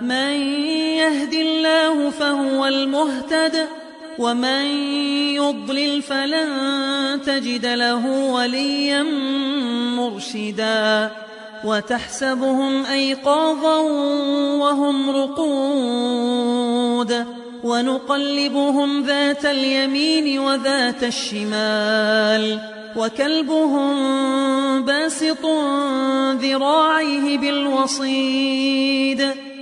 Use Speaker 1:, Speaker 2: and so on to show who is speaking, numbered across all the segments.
Speaker 1: من يهد الله فهو المهتد ومن يضلل فلن تجد له وليا مرشدا. وتحسبهم أيقاظا وهم رقود. ونقلبهم ذات اليمين وذات الشمال. وكلبهم باسط ذراعيه بالوصيد.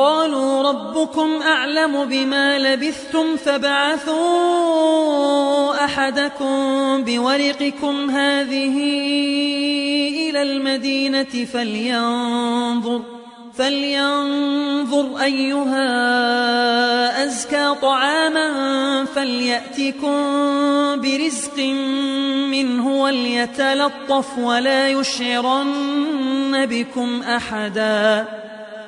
Speaker 1: قالوا ربكم أعلم بما لبثتم فبعثوا أحدكم بورقكم هذه إلى المدينة فلينظر فلينظر أيها أزكى طعاما فليأتكم برزق منه وليتلطف ولا يشعرن بكم أحدا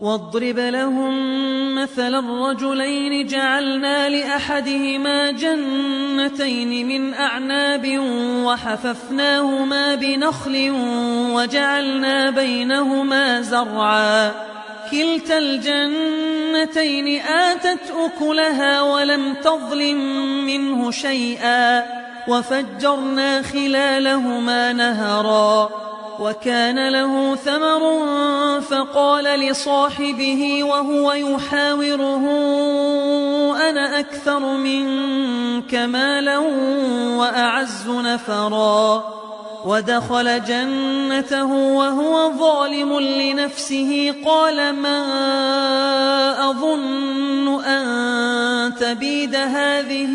Speaker 1: واضرب لهم مثل الرجلين جعلنا لأحدهما جنتين من أعناب وحففناهما بنخل وجعلنا بينهما زرعا. كلتا الجنتين آتت أكلها ولم تظلم منه شيئا. وفجرنا خلالهما نهرا وكان له ثمر فقال لصاحبه وهو يحاوره أنا أكثر منك مالا وأعز نفرا. ودخل جنته وهو ظالم لنفسه قال ما أظن أن تبيد هذه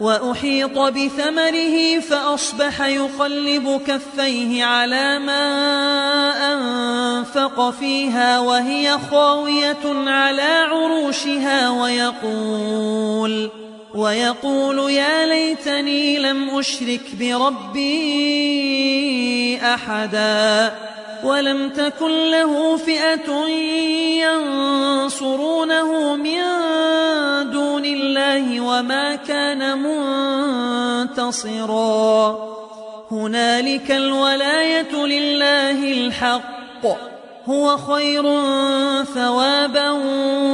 Speaker 1: وأحيط بثمره فأصبح يقلب كفيه على ما أنفق فيها وهي خاوية على عروشها ويقول ويقول يا ليتني لم أشرك بربي أحدا ولم تكن له فئة ينصرونه من دون الله وما كان منتصرا. هنالك الولاية لله الحق. هو خير ثوابا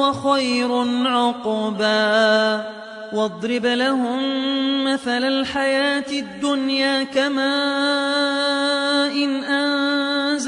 Speaker 1: وخير عقبا. واضرب لهم مثل الحياة الدنيا كماء إن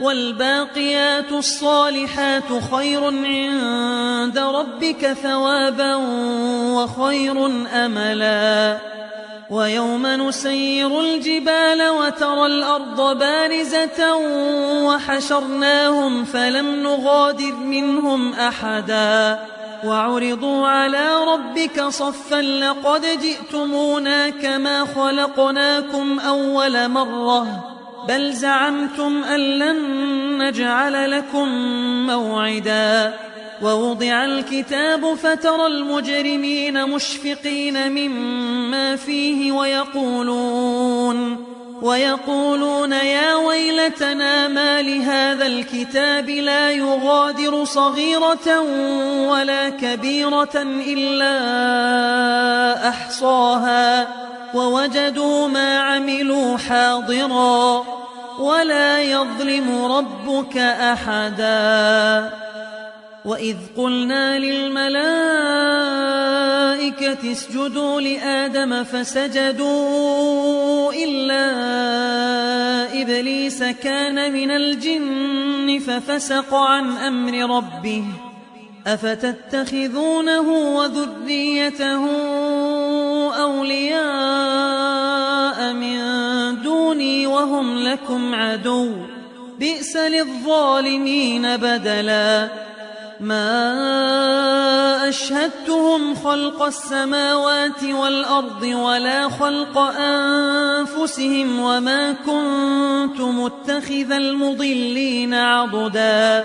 Speaker 1: والباقيات الصالحات خير عند ربك ثوابا وخير أملا. ويوم نسير الجبال وترى الأرض بارزة وحشرناهم فلم نغادر منهم أحدا. وعرضوا على ربك صفا لقد جئتمونا كما خلقناكم أول مرة. بل زعمتم أن لن نجعل لكم موعدا. ووضع الكتاب فترى المجرمين مشفقين مما فيه ويقولون ويقولون يا ويلتنا ما لهذا الكتاب لا يغادر صغيرة ولا كبيرة إلا أحصاها. ووجدوا ما عملوا حاضرا ولا يظلم ربك أحدا. وإذ قلنا للملائكة اسجدوا لآدم فسجدوا إلا إبليس كان من الجن ففسق عن أمر ربه. أفتتخذونه وذريته أولياء دوني وهم لكم عدو. بئس للظالمين بدلا. ما أشهدتهم خلق السماوات والأرض ولا خلق أنفسهم وما كنت متخذ المضلين عضداً.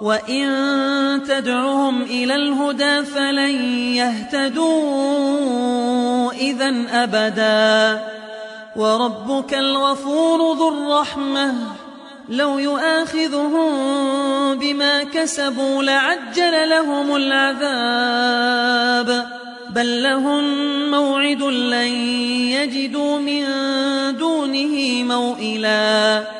Speaker 1: وإن تدعهم إلى الهدى فلن يهتدوا إذا أبدا وربك الغفور ذو الرحمة لو يؤاخذهم بما كسبوا لعجل لهم العذاب بل لهم موعد لن يجدوا من دونه موئلا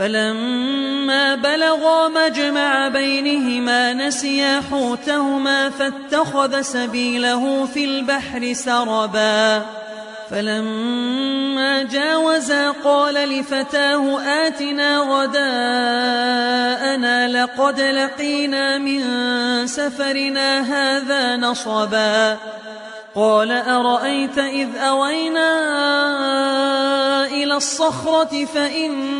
Speaker 1: فلما بلغا مجمع بينهما نسيا حوتهما فاتخذ سبيله في البحر سربا. فلما جاوزا قال لفتاه آتنا غداءنا لقد لقينا من سفرنا هذا نصبا. قال أرأيت إذ أوينا إلى الصخرة فإني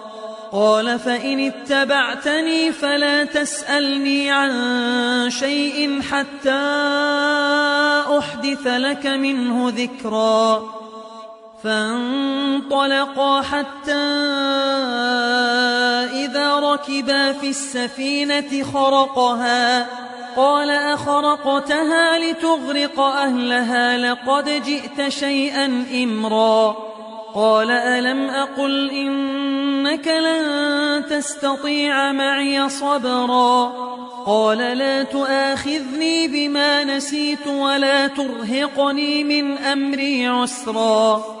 Speaker 1: قال فإن اتبعتني فلا تسألني عن شيء حتى أحدث لك منه ذكرا. فانطلقا حتى إذا ركبا في السفينة خرقها. قال أخرقتها لتغرق أهلها لقد جئت شيئا إمرا. قال ألم أقل إنك لن تستطيع معي صبرا قال لا تؤاخذني بما نسيت ولا ترهقني من أمري عسرا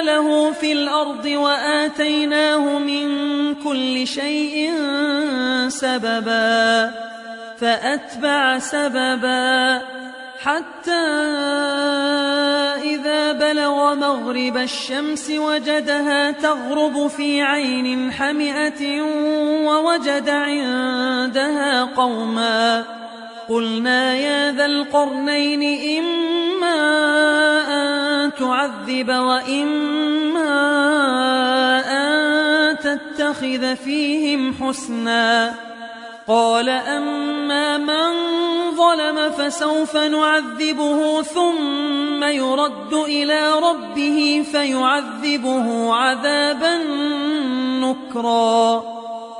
Speaker 1: له في الأرض وآتيناه من كل شيء سببا فأتبع سببا حتى إذا بلغ مغرب الشمس وجدها تغرب في عين حمئة ووجد عندها قوما. قلنا يا ذا القرنين إما تعذب وإما أن تتخذ فيهم حسنا قال أما من ظلم فسوف نعذبه ثم يرد إلى ربه فيعذبه عذابا نكرا